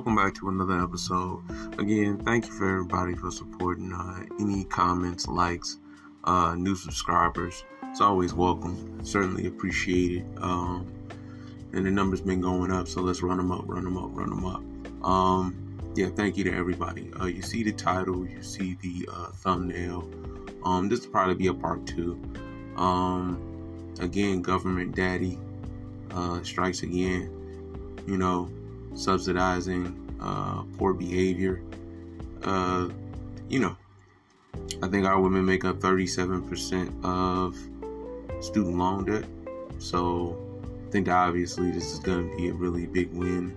welcome back to another episode. Again, thank you for everybody for supporting. Uh, any comments, likes, uh, new subscribers, it's always welcome. Certainly appreciated. Um, and the numbers been going up, so let's run them up, run them up, run them up. Um, yeah, thank you to everybody. Uh, you see the title, you see the uh, thumbnail. Um, this will probably be a part two. Um, again, government daddy uh, strikes again. You know, subsidizing uh, poor behavior. Uh, you know, I think our women make up 37% of student loan debt. So I think obviously this is going to be a really big win.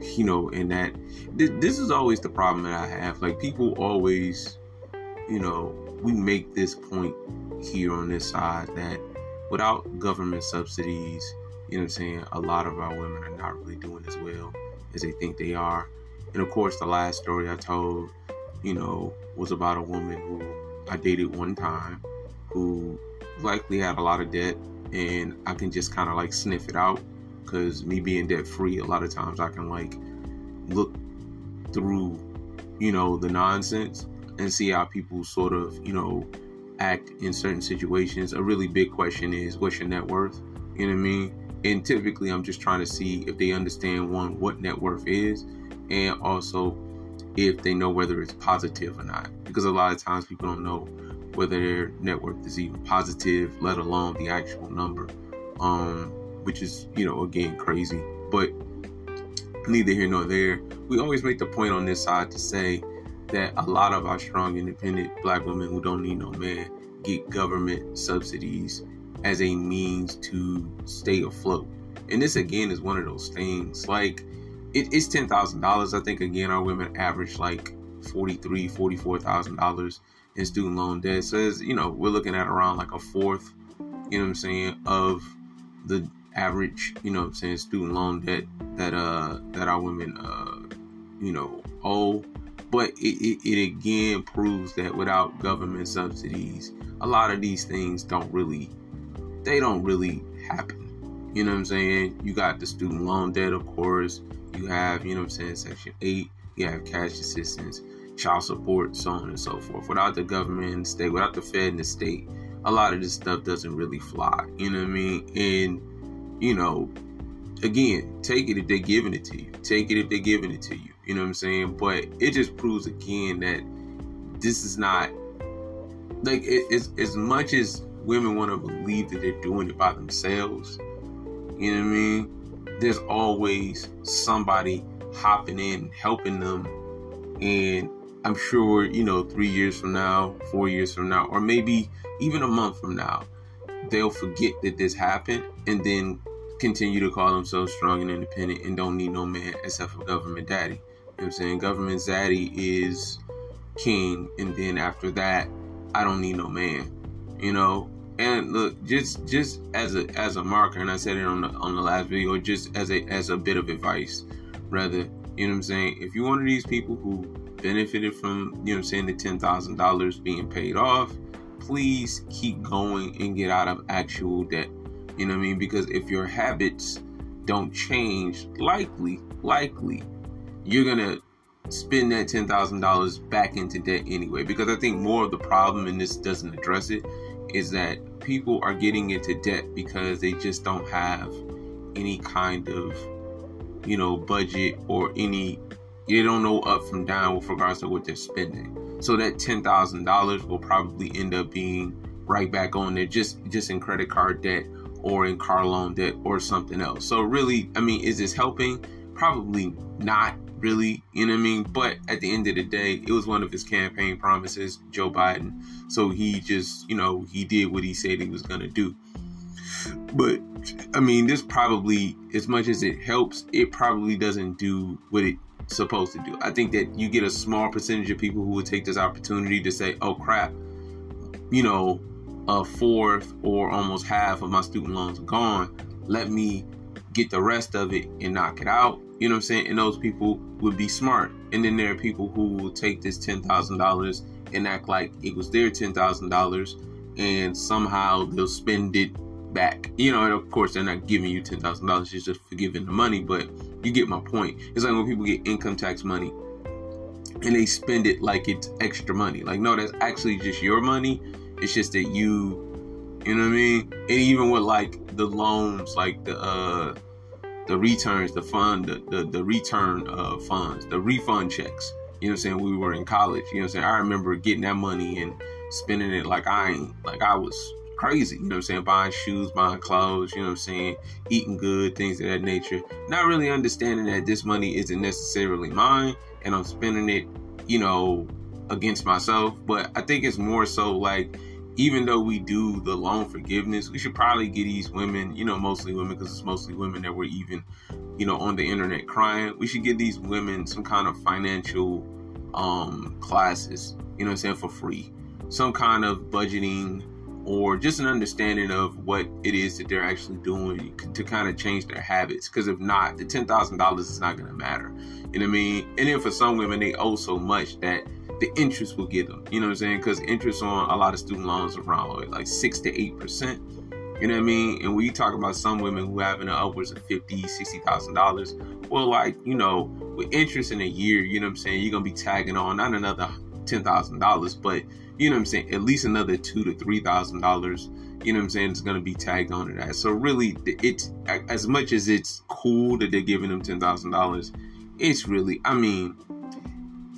You know, and that th- this is always the problem that I have. Like people always, you know, we make this point here on this side that without government subsidies, you know I'm saying, a lot of our women are not really doing as well as they think they are. And of course, the last story I told, you know, was about a woman who I dated one time who likely had a lot of debt, and I can just kind of like sniff it out because me being debt free, a lot of times I can like look through, you know, the nonsense and see how people sort of, you know, act in certain situations. A really big question is what's your net worth? You know what I mean? And typically, I'm just trying to see if they understand one, what net worth is, and also if they know whether it's positive or not. Because a lot of times people don't know whether their net worth is even positive, let alone the actual number, um, which is, you know, again, crazy. But neither here nor there. We always make the point on this side to say that a lot of our strong, independent black women who don't need no man get government subsidies as a means to stay afloat. And this again is one of those things. Like it, it's ten thousand dollars. I think again our women average like forty three, forty four thousand dollars in student loan debt. So as, you know, we're looking at around like a fourth, you know what I'm saying, of the average, you know what I'm saying, student loan debt that uh that our women uh you know owe. But it, it, it again proves that without government subsidies, a lot of these things don't really they don't really happen. You know what I'm saying? You got the student loan debt, of course. You have, you know what I'm saying, Section 8. You have cash assistance, child support, so on and so forth. Without the government and the state, without the Fed and the state, a lot of this stuff doesn't really fly. You know what I mean? And, you know, again, take it if they're giving it to you. Take it if they're giving it to you. You know what I'm saying? But it just proves again that this is not like it, it's as much as women want to believe that they're doing it by themselves. You know what I mean? There's always somebody hopping in, helping them. And I'm sure, you know, three years from now, four years from now, or maybe even a month from now, they'll forget that this happened and then continue to call themselves strong and independent and don't need no man except for government daddy. You know what I'm saying? Government daddy is king, and then after that, I don't need no man. You know, and look, just just as a as a marker, and I said it on the on the last video, just as a as a bit of advice, rather, you know what I'm saying? If you're one of these people who benefited from, you know what I'm saying, the ten thousand dollars being paid off, please keep going and get out of actual debt. You know what I mean? Because if your habits don't change, likely, likely, you're gonna spend that ten thousand dollars back into debt anyway. Because I think more of the problem, and this doesn't address it, is that people are getting into debt because they just don't have any kind of you know budget or any they don't know up from down with regards to what they're spending. So that $10000 will probably end up being right back on there just just in credit card debt or in car loan debt or something else. So really i mean is this helping? Probably not really, you know what I mean? But at the end of the day, it was one of his campaign promises, Joe Biden. So he just, you know, he did what he said he was going to do. But I mean, this probably, as much as it helps, it probably doesn't do what it's supposed to do. I think that you get a small percentage of people who would take this opportunity to say, oh crap, you know, a fourth or almost half of my student loans are gone. Let me get the rest of it and knock it out you know what I'm saying? And those people would be smart. And then there are people who will take this $10,000 and act like it was their $10,000 and somehow they'll spend it back. You know, and of course, they're not giving you $10,000, it's just for giving the money, but You get my point. It's like when people get income tax money and they spend it like it's extra money. Like, no, that's actually just your money. It's just that you, you know what I mean? And even with like the loans, like the uh the returns, the fund, the the, the return uh funds, the refund checks. You know what I'm saying? We were in college. You know what I'm saying? I remember getting that money and spending it like I ain't like I was crazy. You know what I'm saying? Buying shoes, buying clothes, you know what I'm saying? Eating good, things of that nature. Not really understanding that this money isn't necessarily mine and I'm spending it, you know, against myself. But I think it's more so like, even though we do the loan forgiveness, we should probably get these women, you know, mostly women, because it's mostly women that were even, you know, on the internet crying. We should give these women some kind of financial um classes, you know I'm saying, for free. Some kind of budgeting or just an understanding of what it is that they're actually doing to kind of change their habits. Because if not, the ten thousand dollars is not going to matter. You know what I mean? And then for some women, they owe so much that the interest will get them. You know what I'm saying? Because interest on a lot of student loans around like six to eight percent. You know what I mean? And when you talk about some women who have an upwards of fifty, sixty thousand dollars, well, like you know, with interest in a year, you know what I'm saying? You're gonna be tagging on not another ten thousand dollars, but you know what I'm saying, at least another two to three thousand dollars. You know what I'm saying? It's gonna be tagged on to that. So really, it's as much as it's cool that they're giving them ten thousand dollars. It's really, I mean,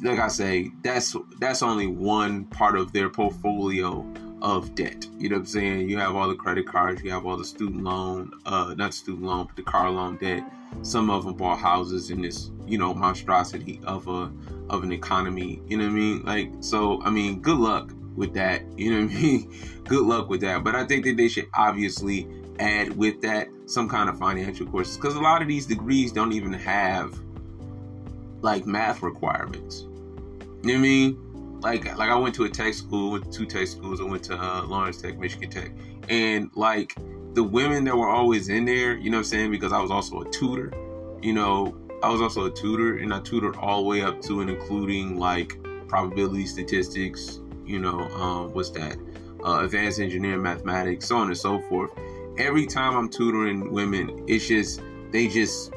like I say, that's that's only one part of their portfolio of debt. You know what I'm saying? You have all the credit cards, you have all the student loan, uh, not student loan, but the car loan debt. Some of them bought houses in this, you know, monstrosity of a of an economy. You know what I mean? Like, so I mean, good luck with that. You know what I mean? good luck with that. But I think that they should obviously add with that some kind of financial courses because a lot of these degrees don't even have like math requirements. You know what I mean? Like, like I went to a tech school, went to two tech schools. I went to uh, Lawrence Tech, Michigan Tech, and like the women that were always in there, you know what I'm saying? Because I was also a tutor. You know, I was also a tutor, and I tutored all the way up to and including like probability statistics. You know, um, what's that? Uh, advanced engineering, mathematics, so on and so forth. Every time I'm tutoring women, it's just they just,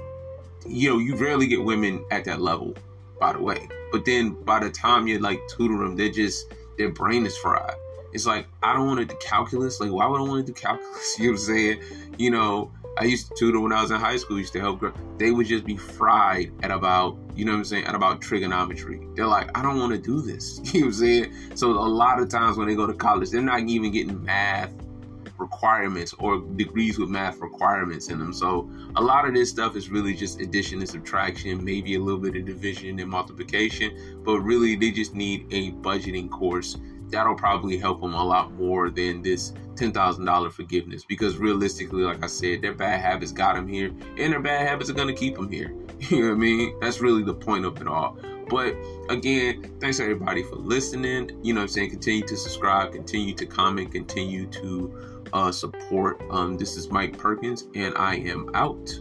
you know, you rarely get women at that level. By the way, but then by the time you like tutor them, they're just their brain is fried. It's like I don't want to do calculus. Like why would I want to do calculus? You know what I'm saying? You know, I used to tutor when I was in high school. Used to help. Girls. They would just be fried at about you know what I'm saying at about trigonometry. They're like, I don't want to do this. You know what I'm saying? So a lot of times when they go to college, they're not even getting math requirements or degrees with math requirements in them. So a lot of this stuff is really just addition and subtraction, maybe a little bit of division and multiplication, but really they just need a budgeting course. That'll probably help them a lot more than this $10,000 forgiveness because realistically, like I said, their bad habits got them here and their bad habits are going to keep them here. You know what I mean? That's really the point of it all. But again, thanks everybody for listening. You know I'm saying? Continue to subscribe, continue to comment, continue to uh, support. Um, this is Mike Perkins, and I am out.